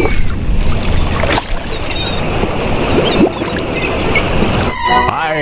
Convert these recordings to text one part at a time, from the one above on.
you.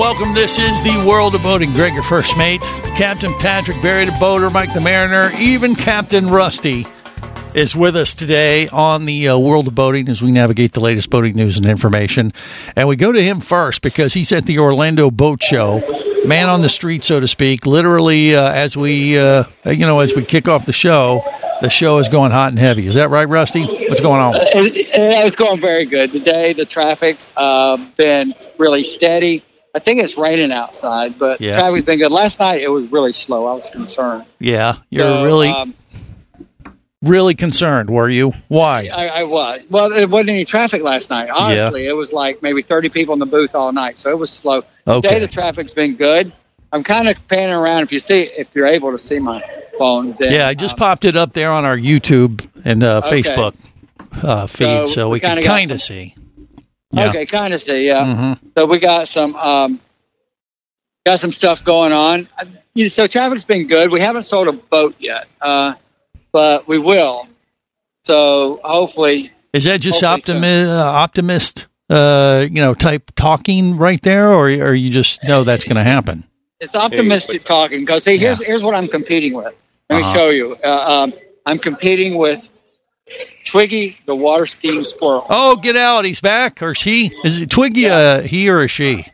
Welcome. This is the world of boating. Greg, your first mate, Captain Patrick, Barry the boater, Mike the mariner, even Captain Rusty is with us today on the uh, world of boating as we navigate the latest boating news and information. And we go to him first because he's at the Orlando Boat Show, man on the street, so to speak. Literally, uh, as we uh, you know, as we kick off the show, the show is going hot and heavy. Is that right, Rusty? What's going on? It, it, it's going very good today. The traffic's uh, been really steady. I think it's raining outside, but Yeah. traffic's been good. Last night it was really slow. I was concerned. Yeah, you're So, really, Um, really concerned, were you? Why? I, I was. Well, it wasn't any traffic last night. Honestly, it was like maybe 30 people in the booth all night, so it was slow. Okay. Today the traffic's been good. I'm kind of panning around. If you see, if you're able to see my phone, then, Yeah, I just um, popped it up there on our YouTube and uh, Okay. Facebook uh, feed, so, So we we can got some- see. Yeah. Okay, kind of see. Yeah. Mhm. So we got some um, got some stuff going on. You know, so traffic's been good. We haven't sold a boat yet, uh, but we will. So hopefully, Is that just optimi- uh, optimist, uh, you know, type talking right there, or, or you just know that's going to happen? it's optimistic talking. Because see, here's here's what I'm competing with. Let me Uh-huh. show you. Uh, um, I'm competing with Twiggy, the water skiing squirrel. Oh, get out! He's back, or she? Is it Twiggy? A he or a she?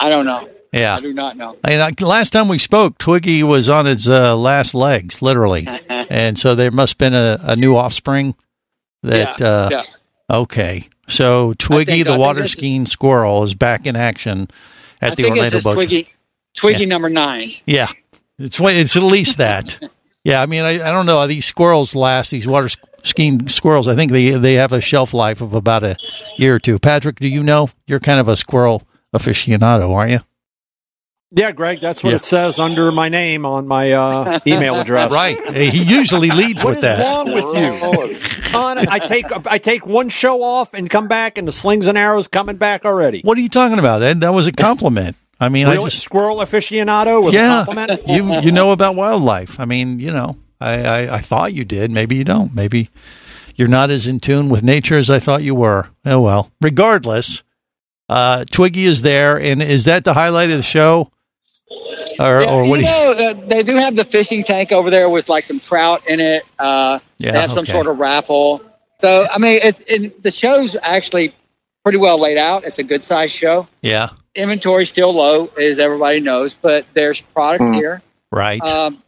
I don't know. Yeah. I do not know. And I, last time we spoke, Twiggy was on its uh, last legs, literally, and so there must have been a, a new offspring. That yeah, uh, yeah. okay, so Twiggy, so. The water is- skiing squirrel, is back in action at I the think Orlando Boat. Twiggy, Twiggy Yeah. number nine. Yeah, it's it's at least that. yeah, I mean, I, I don't know. These squirrels last. These water skiing squirrels. I think they they have a shelf life of about a year or two. Patrick, do you know? You're kind of a squirrel aficionado, aren't you? Yeah, Greg, that's what Yeah. it says under my name on my uh, email address. Right. He usually leads What with is that. wrong with you? Con, I take I take one show off and come back, and the slings and arrows coming back already. What are you talking about? Ed? That was a compliment. I mean, I just Squirrel aficionado was a yeah. compliment. You you know about wildlife. I mean, you know, I, I I thought you did. Maybe you don't. Maybe you're not as in tune with nature as I thought you were. Oh well. Regardless, uh, Twiggy is there, and is that the highlight of the show? Or Yeah, or what? you do you, know, uh, they do have the fishing tank over there with like some trout in it. Uh, Yeah, they have some okay. sort of raffle. So I mean, it's it, the show's actually pretty well laid out. It's a good sized show. yeah. Inventory still low, as everybody knows, but there's product here. Right. Um,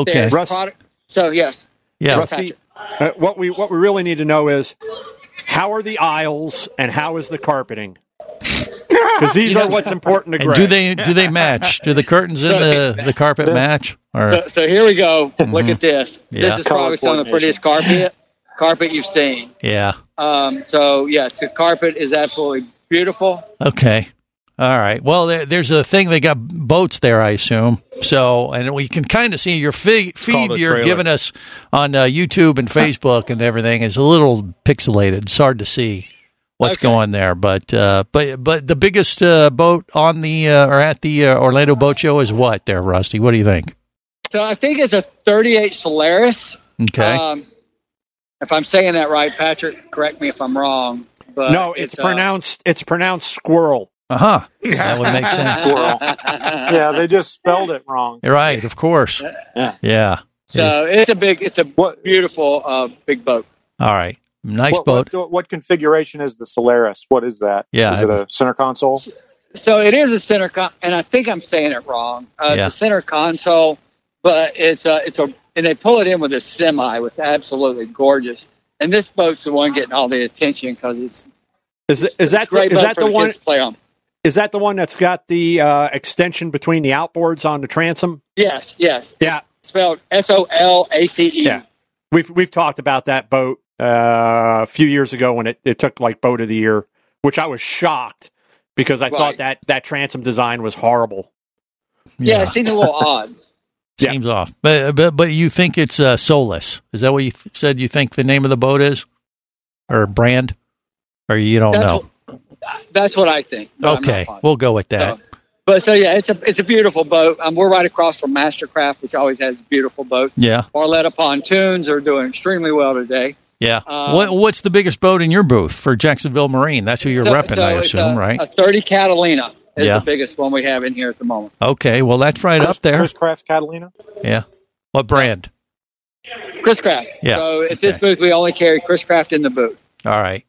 okay. there's Russ- product. So yes, Yeah. Rusty, uh, what we what we really need to know is how are the aisles and how is the carpeting? Because these are what's important to And Greg. do they do they match? Do the curtains in the the carpet match? Or So, so here we go. Look at this. Yeah. This is probably some of the prettiest carpet carpet you've seen. yeah. Um, so yes, the carpet is absolutely beautiful. Okay. All right. Well, there, there's a thing. They got boats there, I assume. So, and we can kind of see your fi- feed you're trailer. giving us on uh, YouTube and Facebook and everything is a little pixelated. It's hard to see what's Okay. going there. But, uh, but, but the biggest uh, boat on the uh, or at the uh, Orlando Boat Show is what there, Rusty? What do you think? So I think it's a 38 Solaris. Okay. Um, if I'm saying that right, Patrick, correct me if I'm wrong. But no, it's, uh, pronounced it's pronounced squirrel. Uh huh. That would make sense. yeah, they just spelled it wrong. Right. Of course. Yeah. Yeah. So it's a big, it's a beautiful, uh, big boat. All right. Nice what, boat. What, what configuration is the Solaris? What is that? Yeah, Is it a center console? So it is a center, con- and I think I'm saying it wrong. Uh, Yeah. It's a center console, but it's a, it's a, and they pull it in with a semi, with absolutely gorgeous. And this boat's the one getting all the attention because it's, Is is that a great the, is boat that for the the one? play on. Is that the one that's got the uh, extension between the outboards on the transom? Yes, yes. Yeah. Spelled S O L A C E. Yeah. We've we've talked about that boat uh, a few years ago when it, it took like boat of the year, which I was shocked because I thought that that transom design was horrible. Yeah, it seemed a little odd. Yeah. Seems off. But, but but you think it's uh, Solus? Is that what you th- said? You think the name of the boat is, or brand, or you don't That's know? What, that's what I think. but I'm not Okay, we'll go with that. So, but so yeah, it's a it's a beautiful boat. Um, we're right across from Mastercraft, which always has beautiful boats. Yeah, Barletta pontoons are doing extremely well today. yeah. Um, what what's the biggest boat in your booth for Jacksonville Marine? That's who you're So- repping, so I it's assume, a, right? A 30 Catalina is Yeah. the biggest one we have in here at the moment. okay, well that's right Chris, up there. Chris Craft Catalina. Yeah. What brand? Chris Craft. Yeah, So at this okay. booth, we only carry Chris Craft in the booth. All right.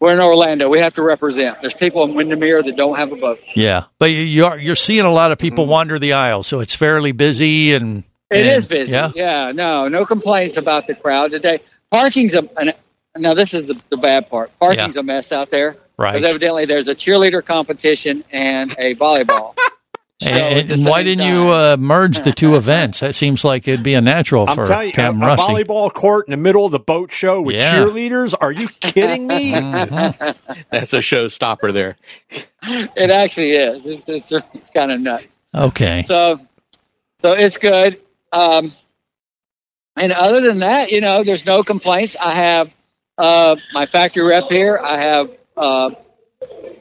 We're in Orlando. We have to represent. There's people in Windermere that don't have a boat. Yeah, but you- you're you're seeing a lot of people mhm. wander the aisle, so it's fairly busy and It and- is busy. Yeah. Yeah. No, no complaints about the crowd today. Parking's a. An, now this is the, the bad part. Parking's a mess out there. Right. Because evidently there's a cheerleader competition and a volleyball. So And, and why didn't you uh, merge the two events? That seems like it'd be a natural I'm for telling you, a, Cam a Rusty. volleyball court in the middle of the boat show with Yeah. cheerleaders? Are you kidding me? That's a showstopper there. It actually is. It's, it's, it's kind of nuts. Okay. So, so it's good. Um, and other than that, you know, there's no complaints. I have uh, my factory rep here. I have uh,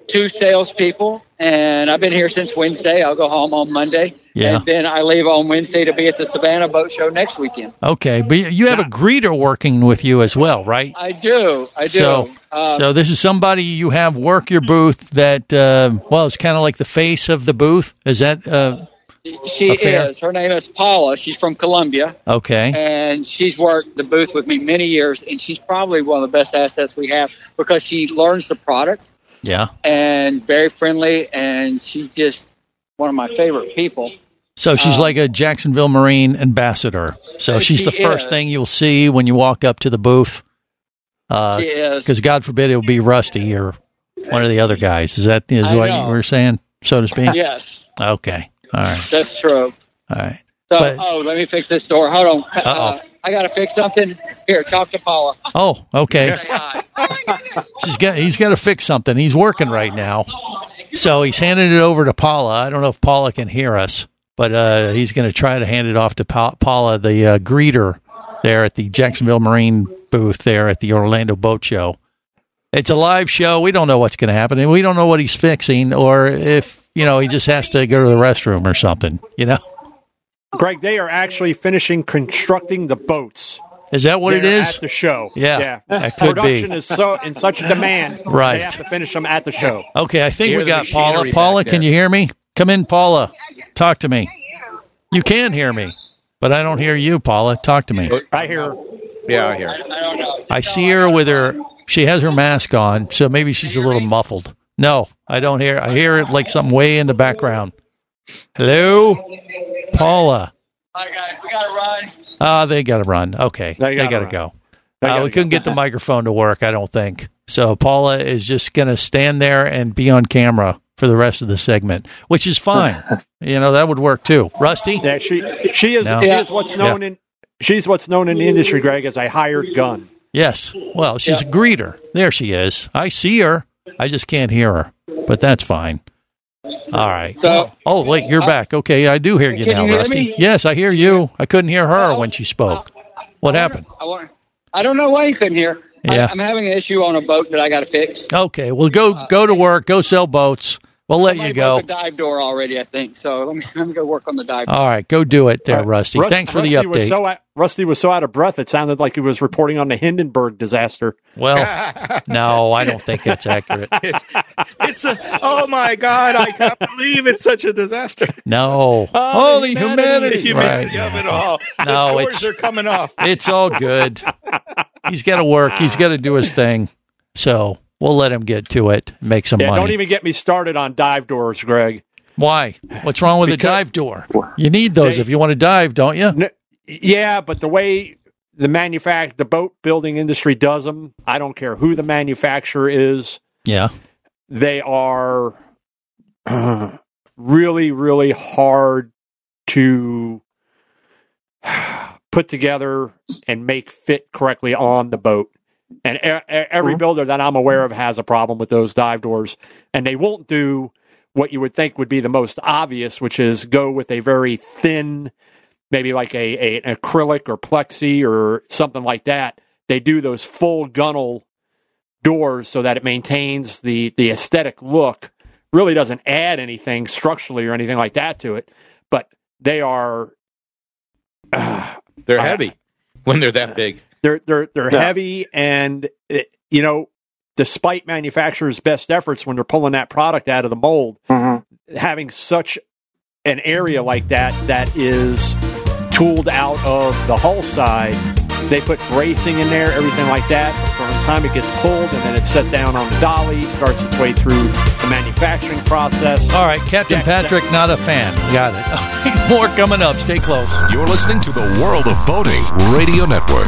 two salespeople, and I've been here since Wednesday. I'll go home on Monday, Yeah. and then I leave on Wednesday to be at the Savannah Boat Show next weekend. Okay, but you have a greeter working with you as well, right? I do. I do. So, uh, so this is somebody you have work your booth that, uh, well, it's kind of like the face of the booth. Is that uh, she is. Her name is Paula. She's from Colombia. okay? and she's worked the booth with me many years, and she's probably one of the best assets we have because she learns the product Yeah. and very friendly, and she's just one of my favorite people. So she's Um, like a Jacksonville Marine ambassador. So she's She the first is. thing you'll see when you walk up to the booth. she is. Because God forbid it'll be Rusty or one of the other guys. Is that is I what know. you were saying, so to speak? Yes, Okay. All right. that's true. All right. So, But- oh, let me fix this door. Hold on. Uh-oh. Uh, I got to fix something. Here, talk to Paula. Oh, okay. Say hi. She's got he's got to fix something. He's working right now, so he's handing it over to Paula. I don't know if Paula can hear us, but uh, he's going to try to hand it off to pa- Paula, the uh, greeter there at the Jacksonville Marine booth there at the Orlando Boat Show. It's a live show. We don't know what's going to happen, and we don't know what he's fixing, or if you know he just has to go to the restroom or something. You know, Greg, they are actually finishing constructing the boats. is that what it They're is? At the show. Yeah, yeah. that could be. Production is so in such demand. Right. They have to finish them at the show. Okay, I think Hear we got Paula. Paula, can you hear me? Come in, Paula. Talk to me. You can hear me, but I don't hear you, Paula. Talk to me. I hear. Yeah, I hear. I don't know. I see her with her. She has her mask on, so maybe she's a little muffled. No, I don't hear. I hear it like something way in the background. Hello, Paula. Hi, guys. We got to run. Ah, they got to run. Okay, They they gotta got to go. They Uh, gotta we couldn't get the microphone to work. I don't think so. Paula is just going to stand there and be on camera for the rest of the segment, which is fine. you know that would work too. Rusty. Yeah, she she is No. she is what's known Yeah. in she's what's known in the industry, Greg, as a hired gun. Yes. Well, she's Yeah. a greeter. There she is. I see her. I just can't hear her, but that's fine. All right. So- oh, wait, you're uh, back. Okay, I do hear you now, you Rusty. me? Yes, I hear you. I couldn't hear her when she spoke. What happened? I, I don't know why you couldn't hear. Yeah. I, I'm having an issue on a boat that I got to fix. Okay, well, go uh, go to work. Go sell boats. We'll let Somebody you go. broke a dive door already, I think. So let me, let me go work on the dive door. All right, go do it there, Uh, Rusty. Rus- Thanks for the Rusty Was update. so out, Rusty was so out of breath, it sounded like he was reporting on the Hindenburg disaster. well, no, I don't think that's accurate. It's, it's a, oh my God! I can't believe it's such a disaster. No. Oh, the the humanity. The humanity Right. of it all. No, the doors it's- are coming off. It's all good. He's got to work. He's got to do his thing. So we'll let him get to it, make some Yeah, money. don't even get me started on dive doors, Greg. Why? What's wrong with a dive door? You need those They- if you want to dive, don't you? N- yeah, but the way the manufact the boat building industry does them, I don't care who the manufacturer is. Yeah. They are really, really hard to put together and make fit correctly on the boat. And every builder that I'm aware of mm-hmm. has a problem with those dive doors, and they won't do what you would think would be the most obvious, which is go with a very thin, maybe like a, a an acrylic or plexi or something like that. They do those full gunnel doors so that it maintains the the aesthetic look. Really doesn't add anything structurally or anything like that to it, but they are They're heavy when they're that uh, big. They're they're they're Yeah. heavy and it, you know despite manufacturers best efforts when they're pulling that product out of the mold Mm-hmm. having such an area like that that is tooled out of the hull side they put bracing in there everything like that from the time it gets pulled and then it's set down on the dolly starts its way through the manufacturing process All right, Captain Jack- Patrick, not a fan. Got it. More coming up. Stay close. You're listening to the World of Boating Radio Network.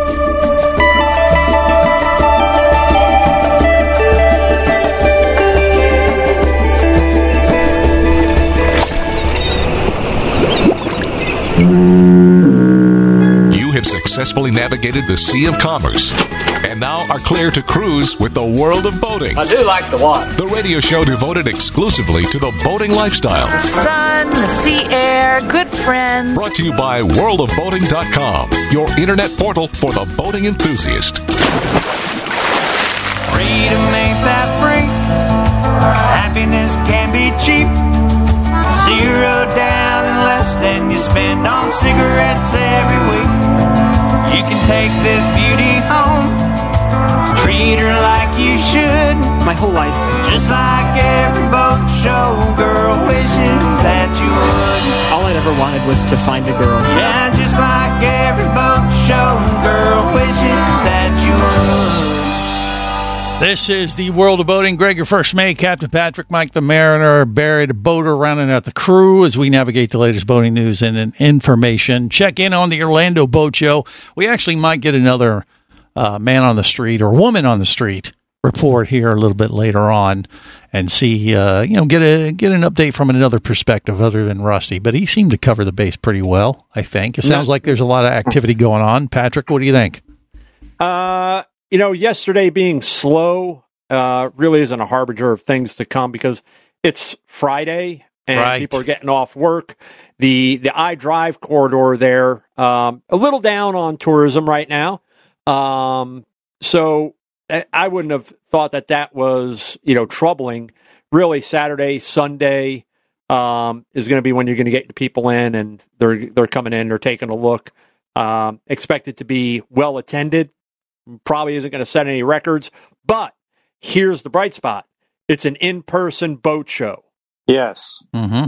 You have successfully navigated the Sea of Commerce and now are clear to cruise with the world of boating. I do like the water. The radio show devoted exclusively to the boating lifestyle. sun, the sea air, good friends. Brought to you by worldofboating.com, your internet portal for the boating enthusiast. Freedom ain't that free. Happiness can be cheap. Zero down and less than you spend on cigarettes every week. You can take this beauty home. Treat her like you should. My whole life. Just like every boat show girl wishes that you would. All I'd ever wanted was to find a girl. Yeah, just like every boat show girl wishes that you would. This is the world of boating. Greg, your first mate, Captain Patrick, Mike the Mariner, Barry the boater, rounding out the crew as we navigate the latest boating news and information. Check in on the Orlando Boat Show. We actually might get another uh, man on the street or woman on the street report here a little bit later on and see, uh, you know, get a get an update from another perspective other than Rusty. But he seemed to cover the base pretty well. I think it sounds like there's a lot of activity going on. Patrick, what do you think? Uh, you know, yesterday being slow uh, really isn't a harbinger of things to come because it's Friday and Right. people are getting off work. The the I Drive corridor there, um, a little down on tourism right now. Um, so I- wouldn't have thought that that was you know troubling. Really, Saturday, Sunday um, is going to be when you're going to get the people in and they're they're coming in, they're taking a look. Um, expected to be well attended. Probably isn't going to set any records, but here's the bright spot: it's an in-person boat show. Yes, Mm-hmm.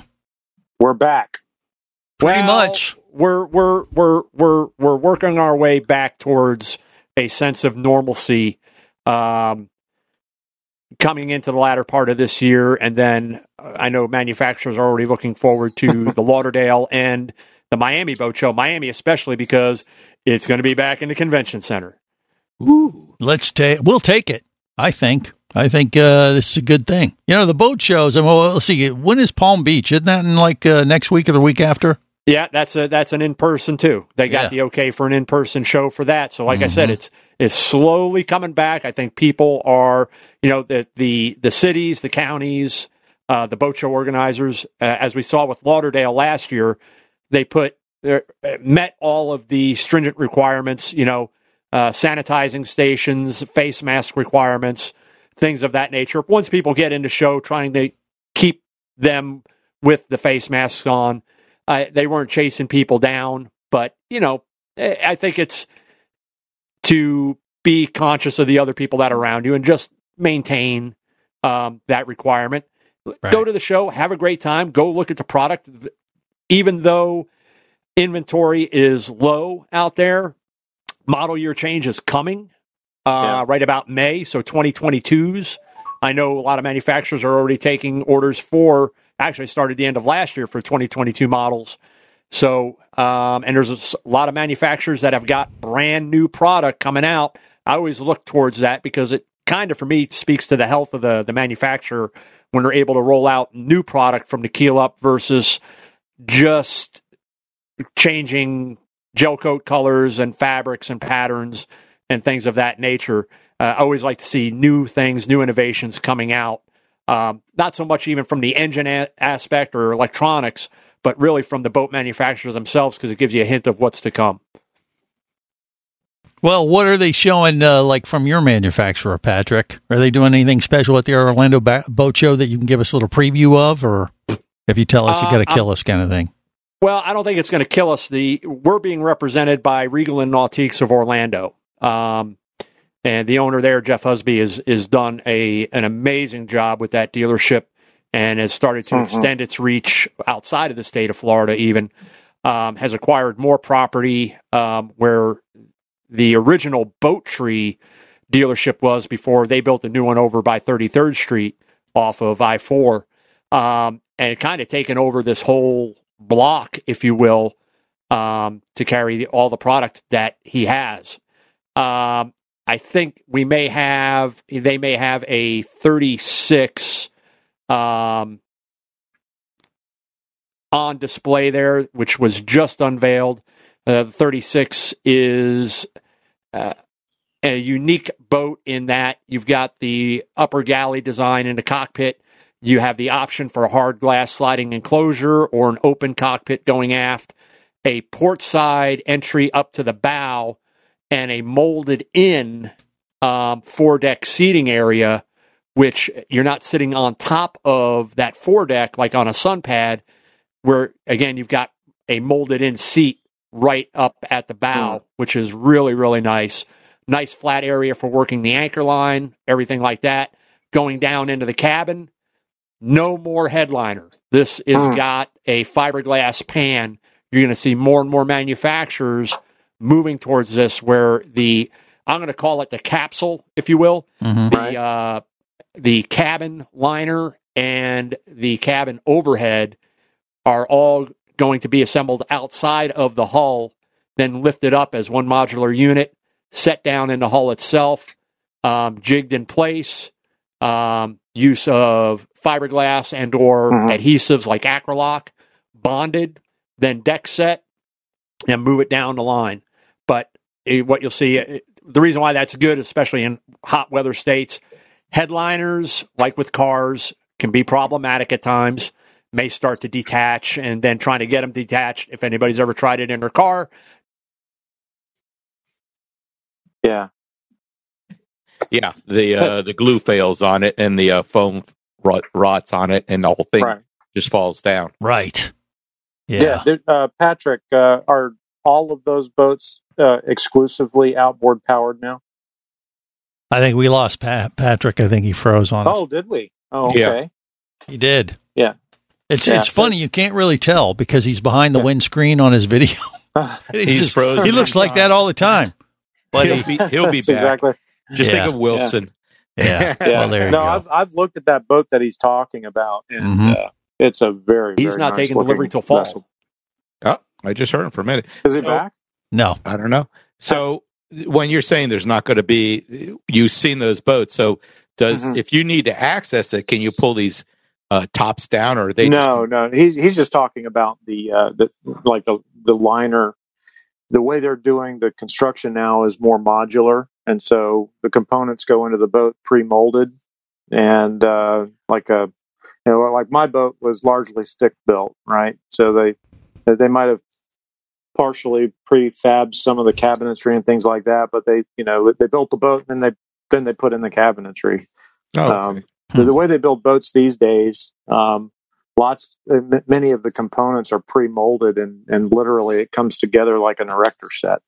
we're back. Pretty Well, much. We're we're we're we're we're working our way back towards a sense of normalcy. Um, coming into the latter part of this year, and then uh, I know manufacturers are already looking forward to the Lauderdale and the Miami Boat Show. Miami, especially because it's going to be back in the convention center. Ooh, let's take. We'll take it. I think. I think uh, this is a good thing. You know, the boat shows. I mean, well, let's see. When is Palm Beach? Isn't that in like uh, next week or the week after? Yeah, that's a that's an in person too. They got Yeah. the okay for an in person show for that. So, like I said, Mhm. it's it's slowly coming back. I think people are, you know, the the the cities, the counties, uh, the boat show organizers, uh, as we saw with Lauderdale last year, they put uh, met all of the stringent requirements. You know, uh, sanitizing stations, face mask requirements, things of that nature. Once people get into show, trying to keep them with the face masks on. Uh, they weren't chasing people down, but you know, eh, I think it's to be conscious of the other people that are around you and just maintain um, that requirement. Go to the show, have a great time, go look at the product. Even though inventory is low out there, model year change is coming uh, right about May, so 2022s. I know a lot of manufacturers are already taking orders for, actually started the end of last year for 2022 models. So, um, and there's a lot of manufacturers that have got brand new product coming out. I always look towards that because it kind of, for me, speaks to the health of the, the manufacturer when they're able to roll out new product from the keel up versus just changing gel coat colors and fabrics and patterns and things of that nature. Uh, I always like to see new things, new innovations coming out. Um, not so much even from the engine a- aspect or electronics, but really from the boat manufacturers themselves because it gives you a hint of what's to come. Well, what are they showing, uh, like from your manufacturer, Patrick? Are they doing anything special at the Orlando ba- Boat Show that you can give us a little preview of, or if you tell us you Uh, got to kill us, kind of thing? Well, I don't think it's going to kill us. The we're being represented by Regal and Nautiques of Orlando, um, and the owner there, Jeff Husby, is is done a an amazing job with that dealership, and has started to Mhm. extend its reach outside of the state of Florida. Even um, has acquired more property um, where the original Boat Tree dealership was before they built a new one over by 33rd Street off of I 4. Um, and kind of taken over this whole block, if you will, um, to carry the, all the product that he has. Um, I think we may have, they may have a 36 um, on display there, which was just unveiled. Uh, the 36 is uh, a unique boat in that you've got the upper galley design in the cockpit. You have the option for a hard glass sliding enclosure or an open cockpit going aft, a port side entry up to the bow, and a molded in um, foredeck seating area, which you're not sitting on top of that foredeck like on a sun pad, where again you've got a molded in seat right up at the bow, which is really, really nice. Nice flat area for working the anchor line, everything like that. Going down into the cabin, no more headliner. This is Hmm. got a fiberglass pan. You're going to see more and more manufacturers moving towards this, where the I'm going to call it the capsule, if you will, Mhm. the uh, the cabin liner and the cabin overhead are all going to be assembled outside of the hull, then lifted up as one modular unit, set down in the hull itself, um, jigged in place, um, use of fiberglass and or Mhm. adhesives like Acralock, bonded, then deck set, and move it down the line. But eh, what you'll see, eh, the reason why that's good, especially in hot weather states, headliners, like with cars, can be problematic at times. May start to detach, and then trying to get them detached. If anybody's ever tried it in their car, Yeah. Yeah, the uh, the glue fails on it, and the uh, foam rot, rots on it, and the whole thing Right. just falls down. Right. Yeah. there- uh, Patrick, uh, our all of those boats uh, exclusively outboard powered now? I think we lost Pat, Patrick. I think he froze on us. Oh, did we? Oh, Yeah. okay. He did. Yeah. It's Yeah. it's funny. You can't really tell because he's behind the windscreen on his video. He's He's just- frozen He looks like that all the time. But he'll be he'll be back. exactly. Just Yeah. think of Wilson. Yeah. Yeah. Well, there you no, go. I've I've looked at that boat that he's talking about, and Mhm. uh, it's a very. He's very not nice taking delivery till fall. vessel. Oh, I just heard him for a minute. Is he So- back? no. I don't know. So when you're saying there's not going to be, you've seen those boats. So does Mhm. if you need to access it, can you pull these uh, tops down, or are they? no, no. He's he's just talking about the uh, the like the the liner. The way they're doing the construction now is more modular, and so the components go into the boat pre-molded, and uh, like a you know like my boat was largely stick built, right? So they they might have partially prefabbed some of the cabinetry and things like that, but they you know they built the boat and then they then they put in the cabinetry. Oh, okay. Um, the, the way they build boats these days, um, lots, uh, many of the components are pre-molded, and and literally it comes together like an erector set.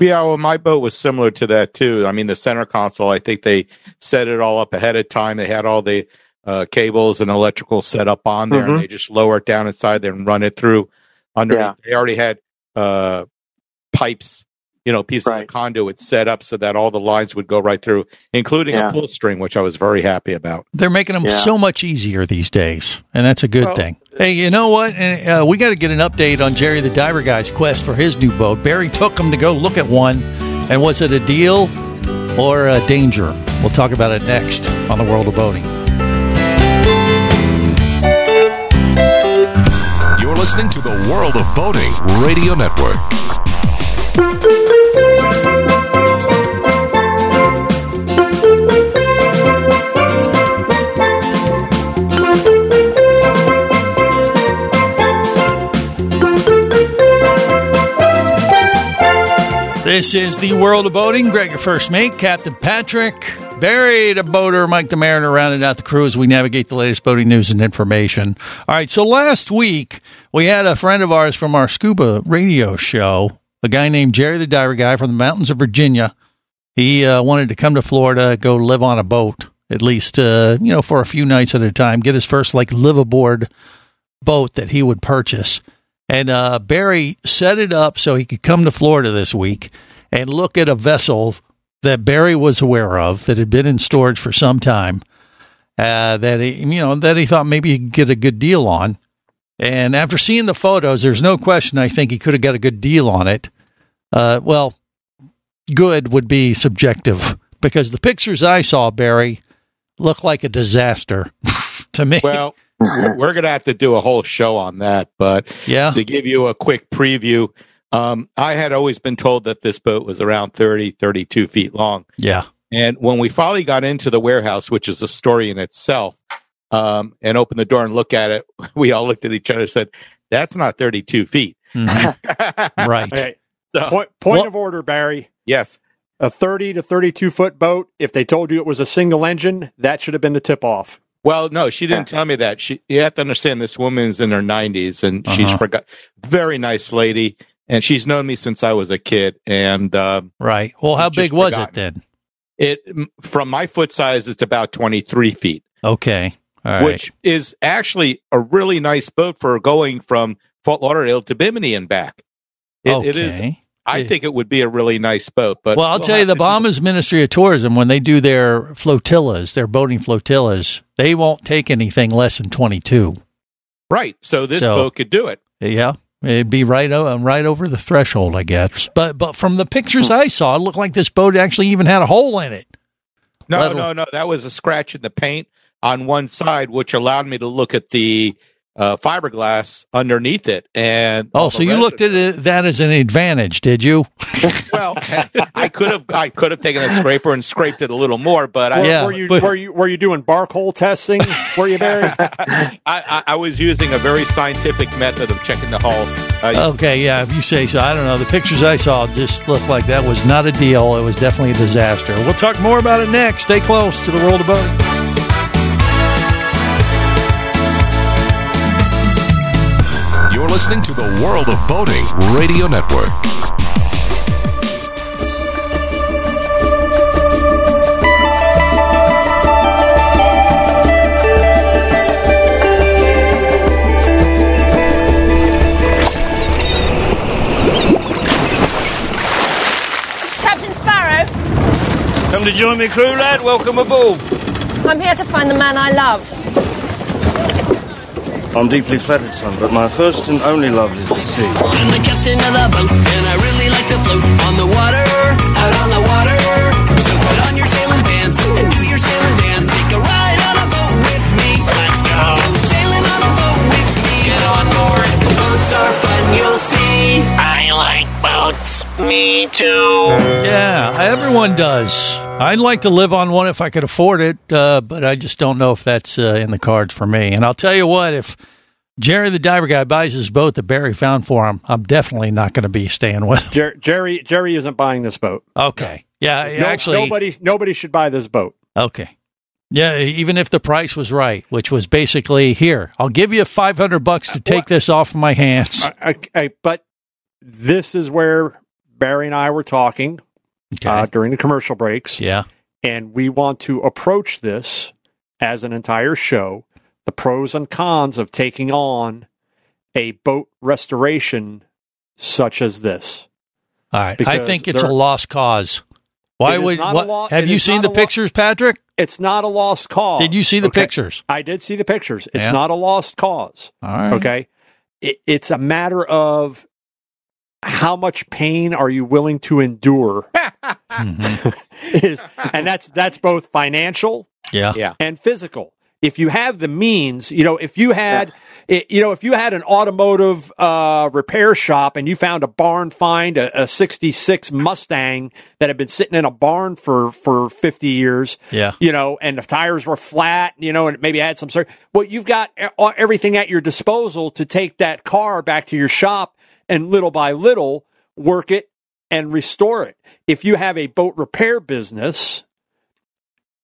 Yeah, well, my boat was similar to that too. I mean, the center console, I think they set it all up ahead of time. They had all the uh, cables and electrical set up on there, Mhm. and they just lower it down inside there and run it through underneath. Yeah. They already had uh, pipes, you know, pieces Right. of conduit set up so that all the lines would go right through, including Yeah. a pull string, which I was very happy about. They're making them Yeah. so much easier these days, and that's a good Well- thing. Hey, you know what? Uh, we got to get an update on Jerry the Diver Guy's quest for his new boat. Barry took him to go look at one, and was it a deal or a danger? We'll talk about it next on the World of Boating. You're listening to the World of Boating Radio Network. This is the World of Boating. Greg, your first mate, Captain Patrick, Barry, the boater, Mike the Mariner, rounding out the crew as we navigate the latest boating news and information. All right, so last week we had a friend of ours from our scuba radio show, a guy named Jerry the Diver Guy from the mountains of Virginia. He uh, wanted to come to Florida, go live on a boat, at least, uh, you know, for a few nights at a time, get his first like live aboard boat that he would purchase. And uh, Barry set it up so he could come to Florida this week and look at a vessel that Barry was aware of that had been in storage for some time. Uh, that he, you know, that he thought maybe he could get a good deal on. And after seeing the photos, there's no question. I think he could have got a good deal on it. Uh, well, good would be subjective because the pictures I saw, Barry, look like a disaster to me. Well, we're going to have to do a whole show on that, but yeah, to give you a quick preview, um, I had always been told that this boat was around 30, 32 feet long. yeah, And when we finally got into the warehouse, which is a story in itself, um, and opened the door and looked at it, we all looked at each other and said, that's not 32 feet. Mhm. right. Hey, So, point point Well- of order, Barry. yes. A 30 to 32 foot boat, if they told you it was a single engine, that should have been the tip off. Well, no, she didn't tell me that. She, you have to understand this woman's in her 90s and she's Uh-huh. forgot. Very nice lady. And she's known me since I was a kid. And um, Right. Well, how big was forgotten. it then? it, from my foot size, it's about 23 feet. Okay. All right. which is actually a really nice boat for going from Fort Lauderdale to Bimini and back. It, okay. it is. I think it would be a really nice boat. But well, I'll we'll tell you, the Bahamas Ministry of Tourism, when they do their flotillas, their boating flotillas, they won't take anything less than 22. right. So this So- boat could do it. Yeah. It'd be right, o- um, right over the threshold, I guess. But but from the pictures hmm. I saw, it looked like this boat actually even had a hole in it. No, no, no. That was a scratch in the paint on one side, which allowed me to look at the uh, fiberglass underneath it. And Oh, so you looked at it, that as an advantage, did you? Well, I could have. I could have taken a scraper and scraped it a little more, but I, Yeah, were you but- were you were you doing Barcol testing? were you Barry? I, I, I was using a very scientific method of checking the hull. Uh, Okay, yeah, if you say so. I don't know. The pictures I saw just looked like that was not a deal. It was definitely a disaster. We'll talk more about it next. Stay close to the world of boating. Listening to the World of Boating Radio Network. Captain Sparrow, Come to join me, crew lad. Welcome aboard. I'm here to find the man I love. I'm deeply flattered, son, but my first and only love is the sea. I'm the captain of the boat, and I really like to float on the water, out on the water. So put on your sailing pants and do your sailing dance. Take a ride on a boat with me. Let's go. Go sailing on a boat with me. Get on board. Boats are fun, you'll see. I like boats. Me too. Yeah, everyone does. I'd like to live on one if I could afford it, uh, but I just don't know if that's uh, in the cards for me. And I'll tell you what, if Jerry the diver guy buys his boat that Barry found for him, I'm definitely not going to be staying with him. Jer- Jerry Jerry isn't buying this boat. Okay. Yeah, No- actually, nobody nobody should buy this boat. Okay. Yeah, even if the price was right, which was basically here, I'll give you 500 bucks to take this off my hands. I, I, but this is where Barry and I were talking uh, during the commercial breaks. Yeah. And we want to approach this as an entire show the pros and cons of taking on a boat restoration such as this. All right. I think it's a lost cause. Why would what, lo- have you seen the lo- pictures, Patrick? It's not a lost cause. Did you see the okay? pictures? I did see the pictures. It's Yeah. not a lost cause. All right. Okay. It, it's a matter of how much pain are you willing to endure? is and that's that's both financial Yeah. Yeah. and physical. If you have the means, you know, if you had, it, you know, if you had an automotive uh, repair shop and you found a barn find, a, a '66 Mustang that had been sitting in a barn for for 50 years, Yeah. you know, and the tires were flat, you know, and it maybe had some sort. Well, you've got e- everything at your disposal to take that car back to your shop and little by little work it and restore it. If you have a boat repair business,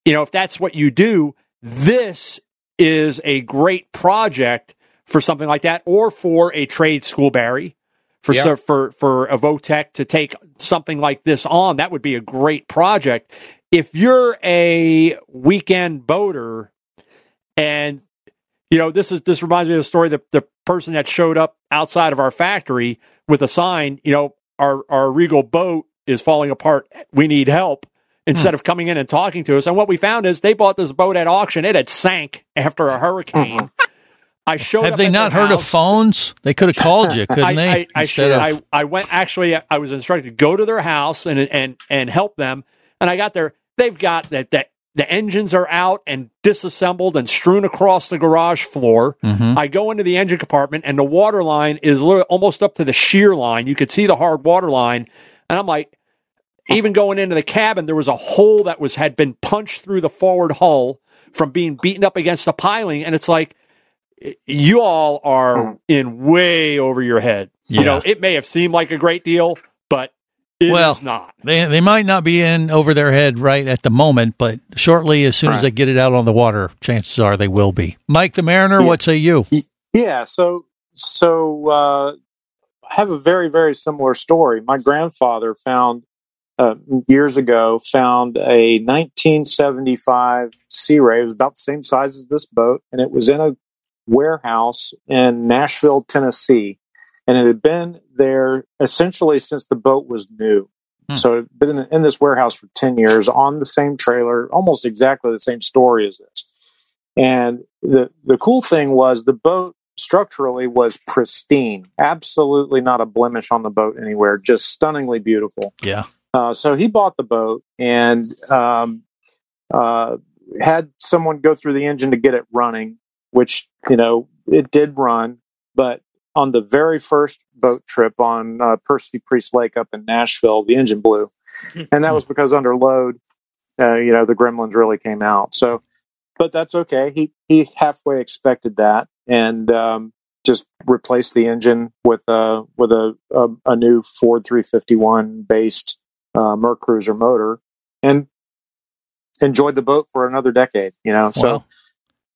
you know, if that's what you do, this is a great project for something like that, or for a trade school, Barry, for so- for for a Votech to take something like this on. That would be a great project. If you're a weekend boater, and you know this is this reminds me of the story that the person that showed up outside of our factory with a sign, you know, our our Regal boat is falling apart. We need help. Instead Hmm. of coming in and talking to us, and what we found is they bought this boat at auction. It had sank after a hurricane. I showed. Have they not heard of phones? They could have called you, couldn't I, they? I, I, Instead should, of I, I went actually. I was instructed to go to their house and and and help them. And I got there. They've got that that the engines are out and disassembled and strewn across the garage floor. Mhm. I go into the engine compartment and the water line is almost up to the shear line. You could see the hard water line, and I'm like, even going into the cabin, there was a hole that was had been punched through the forward hull from being beaten up against the piling, and it's like you all are in way over your head. You know, it may have seemed like a great deal, but it is well, not. They they might not be in over their head right at the moment, but shortly, as soon as they get it out on the water, chances are they will be. Mike the Mariner, Yeah. what say you? Yeah, so so uh, I have a very very similar story. My grandfather found uh, years ago found a 1975 Sea Ray. It was about the same size as this boat, and it was in a warehouse in Nashville, Tennessee, and it had been there essentially since the boat was new. So it had been in, in this warehouse for 10 years on the same trailer, almost exactly the same story as this. And the the cool thing was the boat structurally was pristine, absolutely not a blemish on the boat anywhere, just stunningly beautiful. Yeah. Uh, so he bought the boat and um, uh, had someone go through the engine to get it running, which you know it did run, but on the very first boat trip on uh, Percy Priest Lake up in Nashville, the engine blew, and that was because under load, uh, you know, the gremlins really came out. So, but that's okay. He he halfway expected that, and um, just replaced the engine with a with a a, a new Ford 351 based uh, Mercruiser motor, and enjoyed the boat for another decade. You know, so. Well,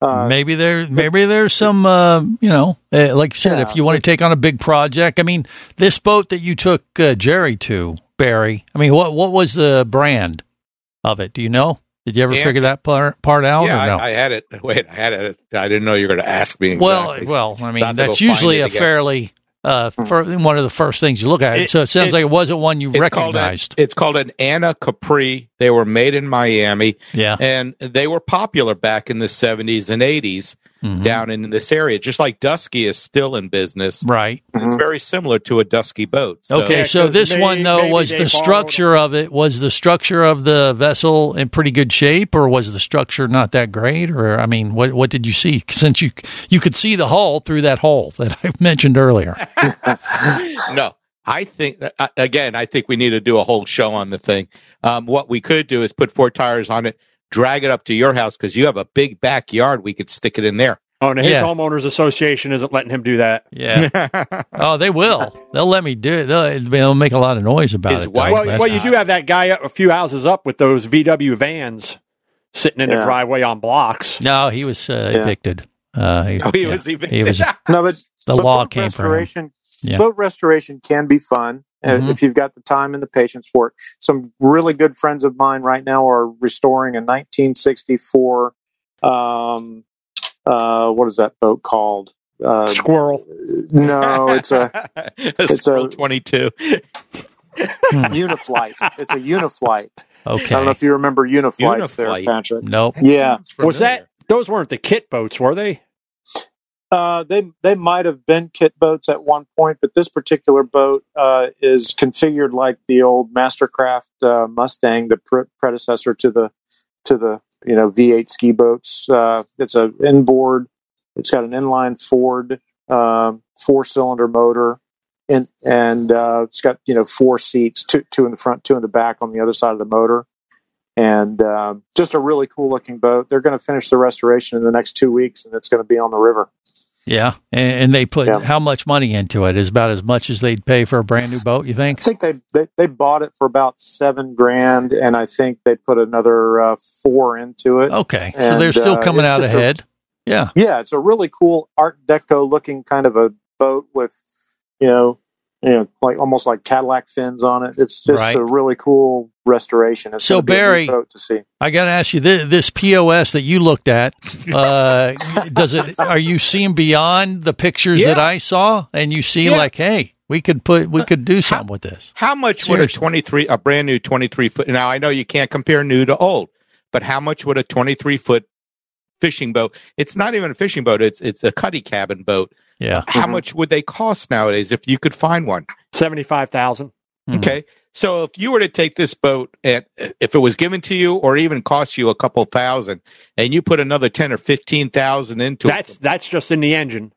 Uh, maybe there, maybe there's some, uh, you know, uh, like you said, Yeah. if you want to take on a big project. I mean, this boat that you took uh, Jerry to Barry. I mean, what what was the brand of it? Do you know? Did you ever Yeah. figure that part part out yeah, or no? I, I had it. Wait, I had it. I didn't know you were going to ask me. well, exactly. well, I mean, Not that's usually a again. fairly uh, fir- one of the first things you look at. It- so it sounds like it wasn't one you It's called, a- recognized. it's called an Anacapri. They were made in Miami. Yeah. And they were popular back in the 70s and 80s Mm-hmm. down in this area, just like Dusky is still in business. Right. It's very similar to a Dusky boat. So, okay, so this one though was the structure of it was the structure of the vessel in pretty good shape, or was the structure not that great? Or I mean, what what did you see? Since you you could see the hull through that hole that I mentioned earlier. no, I think uh, again, I think we need to do a whole show on the thing. Um, what we could do is put four tires on it, drag it up to your house because you have a big backyard. We could stick it in there. Oh, and his Yeah. homeowners association isn't letting him do that. Yeah. oh, they will. They'll let me do it. They'll, they'll make a lot of noise about His it. wife- well, well, you do have that guy a few houses up with those VW vans sitting in the driveway on blocks. no, he was uh, Yeah. evicted. Uh, he, Oh, he yeah. was evicted. He was. No, but The but law boat came for him. Restoration. Yeah. Boat restoration can be fun uh, Mhm. if you've got the time and the patience for it. Some really good friends of mine right now are restoring a 1964. Um, uh, what is that boat called? Uh, Squirrel. no, it's a it's a- a 22. Uniflight. It's a Uniflight. Okay. I don't know if you remember Uniflights there, Patrick. Nope. Yeah. Was that those weren't the kit boats, were they? Uh, they they might have been kit boats at one point, but this particular boat uh, is configured like the old Mastercraft uh, Mustang, the pre- predecessor to the to the you know V8 ski boats. Uh, it's a inboard. It's got an inline Ford um, four cylinder motor, and and uh, it's got you know four seats, two two in the front, two in the back on the other side of the motor. And um, just a really cool looking boat. They're going to finish the restoration in the next two weeks, and it's going to be on the river. Yeah, and, and they put Yeah. how much money into it? Is about as much as they'd pay for a brand new boat. You think? I think they, they they bought it for about seven grand, and I think they put another uh, four into it. Okay, so they're still uh, coming out just a- ahead. yeah. yeah, it's a really cool Art Deco looking kind of a boat with, you know, you know, like almost like Cadillac fins on it. It's just Right. a really cool restoration. It's So, gonna be Barry- to see. I got to ask you this, this POS that you looked at. Uh, does it? Are you seeing beyond the pictures that I saw, and you see Yeah. like, hey, we could put we could do something with this? How much would a 23, a brand new 23 foot, now I know you can't compare new to old, but how much would a 23 foot fishing boat, it's not even a fishing boat, it's, it's a cuddy cabin boat. Yeah. How much would they cost nowadays if you could find one? Seventy five thousand. Mm-hmm. Okay. So if you were to take this boat at, if it was given to you or even cost you a couple thousand and you put another 10 or 15,000 into it. That's that's just in the engine.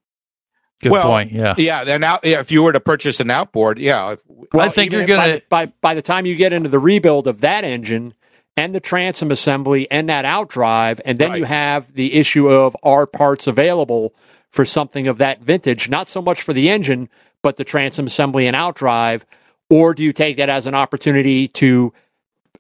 Good well, point. Yeah. Yeah. Then out, yeah, if you were to purchase an outboard, yeah. if- Well, I think you're gonna- the- by, by the time you get into the rebuild of that engine and the transom assembly and that outdrive, and then you have the issue of are parts available for something of that vintage? Not so much for the engine, but the transom assembly and outdrive, or do you take that as an opportunity to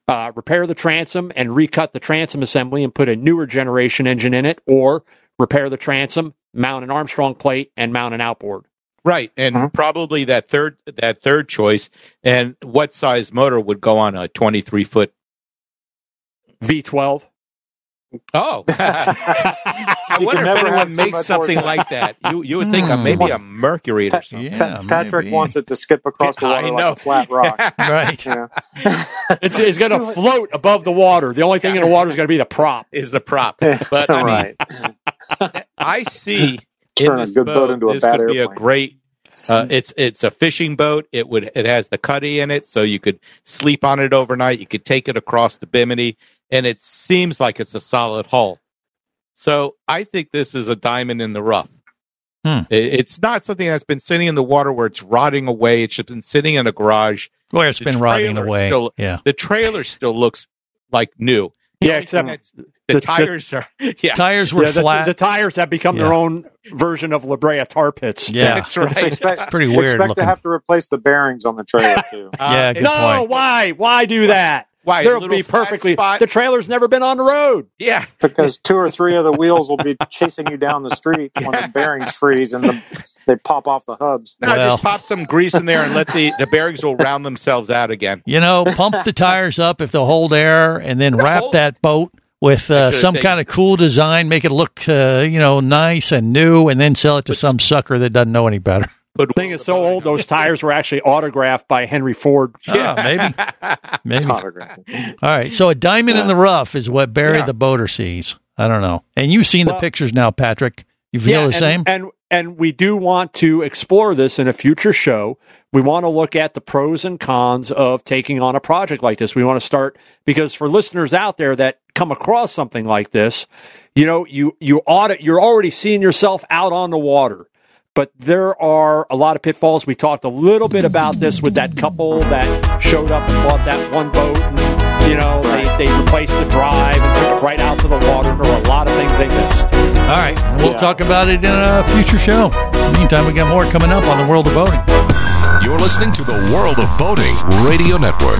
uh, repair the transom and recut the transom assembly and put a newer generation engine in it, or repair the transom, mount an Armstrong plate, and mount an outboard? Right, and probably that third that third choice. And what size motor would go on a twenty three foot? V12. Oh, I You wonder if never have anyone too makes much something horsepower. like that. You you would think of Hmm. maybe a Mercury or something. Yeah, Pa- Patrick maybe. wants it to skip across the I water like know. a flat rock. Right. Yeah. It's, it's going to float above the water. The only thing in the water is going to be the prop. Is the prop, but I mean, right. I see Turn in a this good boat boat, into a this bad could be a airplane. great. Uh, it's it's a fishing boat. It would it has the cuddy in it, so you could sleep on it overnight. You could take it across the Bimini, and it seems like it's a solid hull. So I think this is a diamond in the rough. Hmm. It's not something that's been sitting in the water where it's rotting away. It's just been sitting in a garage. Where it's The been rotting trailer away. still- yeah. The trailer still looks like new. The Yeah, except the, the- tires are yeah. Tires were Yeah, the, flat. the tires have become Yeah. their own version of La Brea tar pits. yeah. That's right. Expect, Pretty weird expect looking. to have to replace the bearings on the trailer too. Uh, Yeah, good No, point. why? Why do that? Why, a There'll be perfectly. spot? The trailer's never been on the road. Yeah. because two or three of the wheels will be chasing you down the street when the bearings freeze and the, they pop off the hubs. No, just pop some grease in there and let the, the bearings will round themselves out again. You know, pump the tires up if they'll hold air, and then wrap that boat with uh, some taken- kind of cool design, make it look, uh, you know, nice and new, and then sell it to some sucker that doesn't know any better. But the thing is so old; those tires were actually autographed by Henry Ford. Yeah, maybe. Maybe. Autograph. All right. So a diamond in the rough is what Barry Yeah. the boater sees. I don't know. And you've seen the pictures now, Patrick. You feel the and, same? And and we do want to explore this in a future show. We want to look at the pros and cons of taking on a project like this. We want to start because for listeners out there that come across something like this, you know, you you audit you're already seeing yourself out on the water. But there are a lot of pitfalls. We talked a little bit about this with that couple that showed up and bought that one boat and you know, they, they replaced the drive and took it right out to the water. There were a lot of things they missed. All right. We'll talk about it in a future show. Meantime, we got more coming up on the world of boating. You're listening to the World of Boating Radio Network.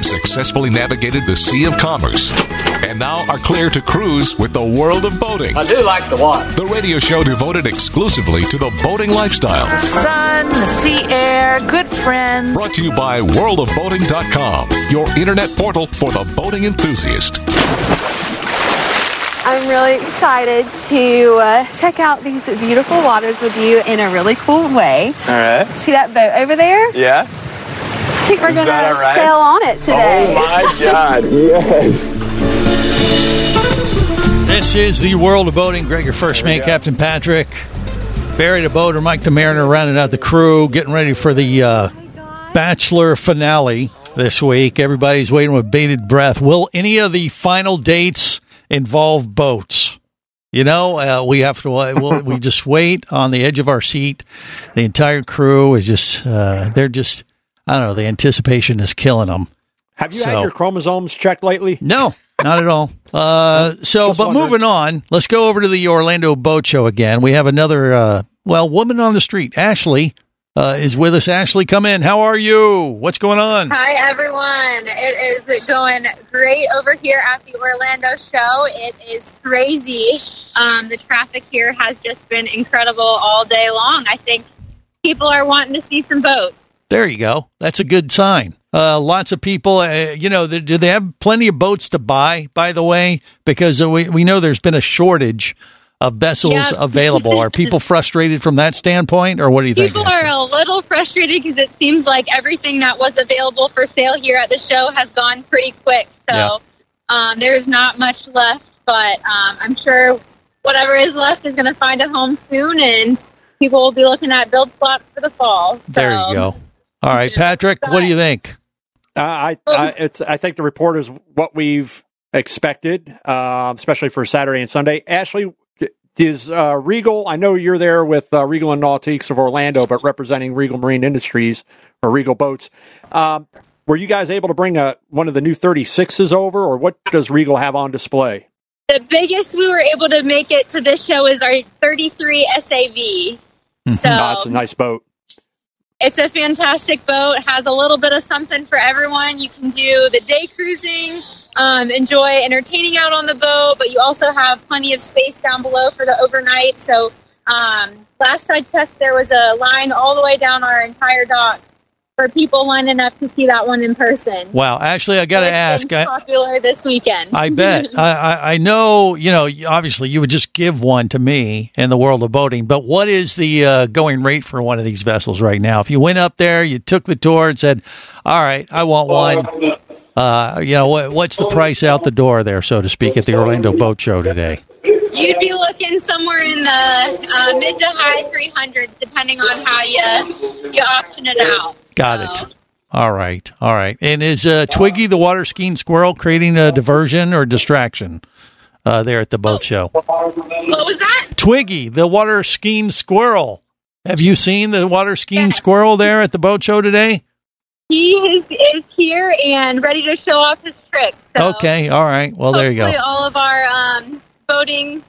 Have successfully navigated the Sea of Commerce and now are clear to cruise with the world of boating. I do like the water. The radio show devoted exclusively to the boating lifestyle. The sun, the sea air, good friends. Brought to you by worldofboating.com, your internet portal for the boating enthusiast. I'm really excited to uh, check out these beautiful waters with you in a really cool way. All right. See that boat over there? Yeah. I think we're going to that sail on it today. Oh my God! Yes. This is the world of boating. Greg, your first mate, Captain Patrick. Barry the boater, Mike the mariner, rounding out the crew, getting ready for the uh, Bachelor finale this week. Everybody's waiting with bated breath. Will any of the final dates involve boats? You know, uh, we have to. We'll, we just wait on the edge of our seat. The entire crew is just. Uh, they're just. I don't know. The anticipation is killing them. Have you So- had your chromosomes checked lately? No, not at all. Uh, so, Just but wondering. moving on, let's go over to the Orlando Boat Show again. We have another, uh, well, woman on the street. Ashley uh, is with us. Ashley, come in. How are you? What's going on? Hi, everyone. It is going great over here at the Orlando show. It is crazy. Um, the traffic here has just been incredible all day long. I think people are wanting to see some boats. There you go. That's a good sign. Uh, lots of people, uh, you know, do they have plenty of boats to buy, by the way? Because we, we know there's been a shortage of vessels Yeah. available. Are people frustrated from that standpoint, or what do you think? People are a little frustrated because it seems like everything that was available for sale here at the show has gone pretty quick. So Yeah. um, there's not much left, but um, I'm sure whatever is left is going to find a home soon, and people will be looking at build slots for the fall. So. There you go. All right, Patrick, what do you think? Uh, I, I it's I think the report is what we've expected, um, especially for Saturday and Sunday. Ashley, is uh, Regal? I know you're there with uh, Regal and Nautiques of Orlando, but representing Regal Marine Industries or Regal Boats. Um, were you guys able to bring a one of the new 36s over, or what does Regal have on display? The biggest we were able to make it to this show is our 33 SAV. So Ah, it's a nice boat. It's a fantastic boat. Has a little bit of something for everyone. You can do the day cruising, um, enjoy entertaining out on the boat, but you also have plenty of space down below for the overnight. So um, last I checked, there was a line all the way down our entire dock for people lining up to see that one in person. Wow, Ashley, I got to ask. been I, popular this weekend. I bet. I, I, I know, you know, obviously you would just give one to me in the world of boating, but what is the uh, going rate for one of these vessels right now? If you went up there, you took the tour and said, all right, I want one, uh, you know, what, what's the price out the door there, so to speak, at the Orlando Boat Show today? You'd be looking somewhere in the uh, mid to high 300s, depending on how you you option it out. Got it. All right. All right. And is uh, Twiggy the water skiing squirrel creating a diversion or distraction uh, there at the boat show? What was that? Twiggy, the water skiing squirrel. Have you seen the water skiing squirrel there at the boat show today? He is, is here and ready to show off his trick. So Okay. All right. Well, there you go. all of our um, boating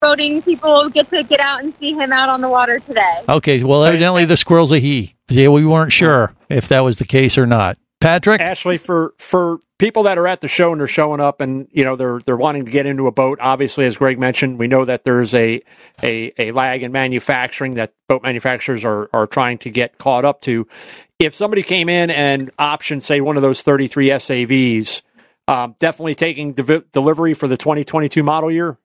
boating people get to get out and see him out on the water today. Okay. Well, evidently the squirrel's a he. Yeah, we weren't sure if that was the case or not. Patrick? Ashley, for for people that are at the show and they're showing up and you know they're they're wanting to get into a boat. Obviously, as Greg mentioned, we know that there's a a, a lag in manufacturing that boat manufacturers are are trying to get caught up to. If somebody came in and optioned, say, one of those 33 SAVs, um, definitely taking dev- delivery for the 2022 model year.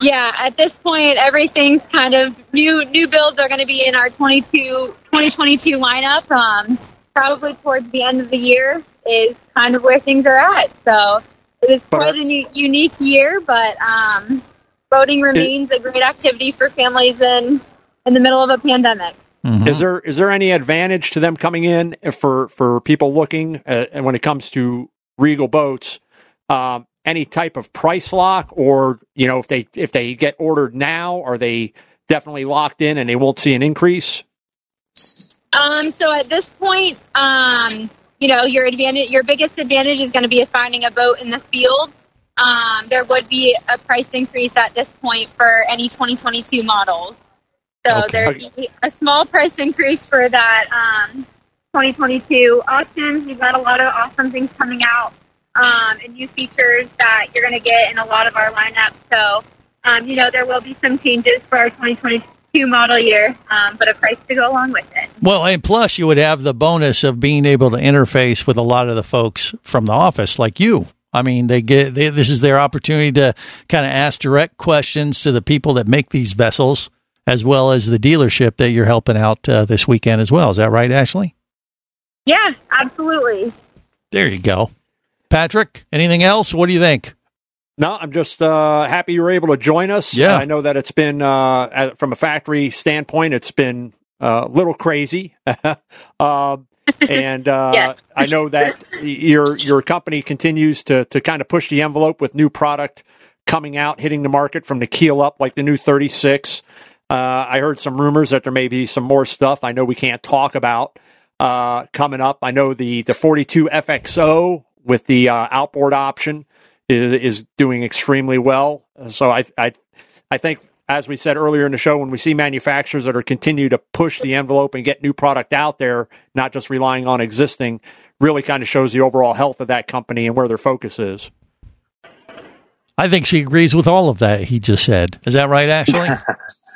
Yeah, at this point, everything's kind of new. New builds are going to be in our 22, 2022 lineup. Um, probably towards the end of the year is kind of where things are at. So it is quite a u- unique year, but um, boating remains a great activity for families in in the middle of a pandemic. Is there is there any advantage to them coming in for for people looking uh, and when it comes to Regal boats? Um, any type of price lock, or you know, if they if they get ordered now, are they definitely locked in and they won't see an increase? Um, so at this point, um, you know, your advantage, your biggest advantage is going to be finding a boat in the field. Um, there would be a price increase at this point for any 2022 models. So Okay. there'd be a small price increase for that um, 2022 options. We've got a lot of awesome things coming out um, and new features that you're going to get in a lot of our lineup. So, um, you know, there will be some changes for our 2022 model year, um, but a price to go along with it. Well, and plus you would have the bonus of being able to interface with a lot of the folks from the office, like you. I mean, they get they, this is their opportunity to kind of ask direct questions to the people that make these vessels, as well as the dealership that you're helping out uh, this weekend as well. Is that right, Ashley? Yeah, absolutely. There you go, Patrick. Anything else? What do you think? No, I'm just uh, happy you were able to join us. Yeah. I know that it's been uh, at- from a factory standpoint, it's been uh, a little crazy. um, and uh, Yes. I know that your your company continues to to kind of push the envelope with new product coming out, hitting the market from the keel up, like the new 36. Uh, I heard some rumors that there may be some more stuff. I know we can't talk about uh, coming up. I know the the 42 FXO with the uh, outboard option is, is doing extremely well. So I I I think as we said earlier in the show, when we see manufacturers that are continue to push the envelope and get new product out there, not just relying on existing, really kind of shows the overall health of that company and where their focus is. I think she agrees with all of that he just said. Is that right, Ashley?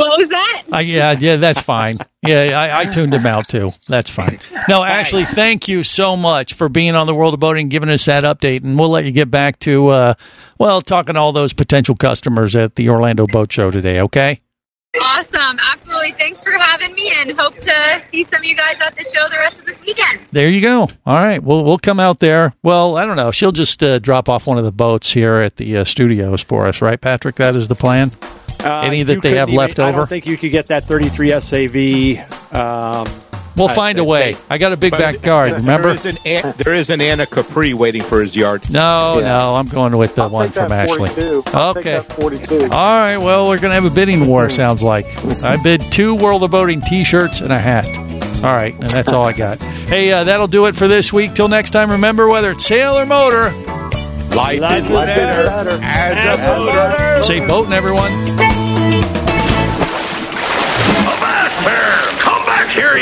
What was that? Uh, yeah, yeah, that's fine. Yeah, I, I tuned him out too. That's fine. No, Ashley, thank you so much for being on the World of Boating, and giving us that update, and we'll let you get back to uh, well, talking to all those potential customers at the Orlando Boat Show today. Okay. Awesome. Absolutely. Thanks for having me and hope to see some of you guys at the show the rest of this weekend. There you go. All right, we'll we'll come out there. Well, I don't know. She'll just uh, drop off one of the boats here at the uh, studios for us, right, Patrick? That is the plan. Uh, Any that they couldn't have even- left I over. don't think you could get that 33 SAV. Um, We'll I- find a they- way. I got a big But backyard. Remember? There is an, An- there is an Anacapri waiting for his yard. No, Yeah. no, I'm going with the one take that from Ashley. 42. I'll take Okay. 42. All right. Well, we're going to have a bidding war, sounds like. I bid two World of Boating t shirts and a hat. All right. And that's all I got. Hey, uh, that'll do it for this week. Till next time, remember whether it's sail or motor, Life, Life is is better, better as a boater. Say boating, everyone.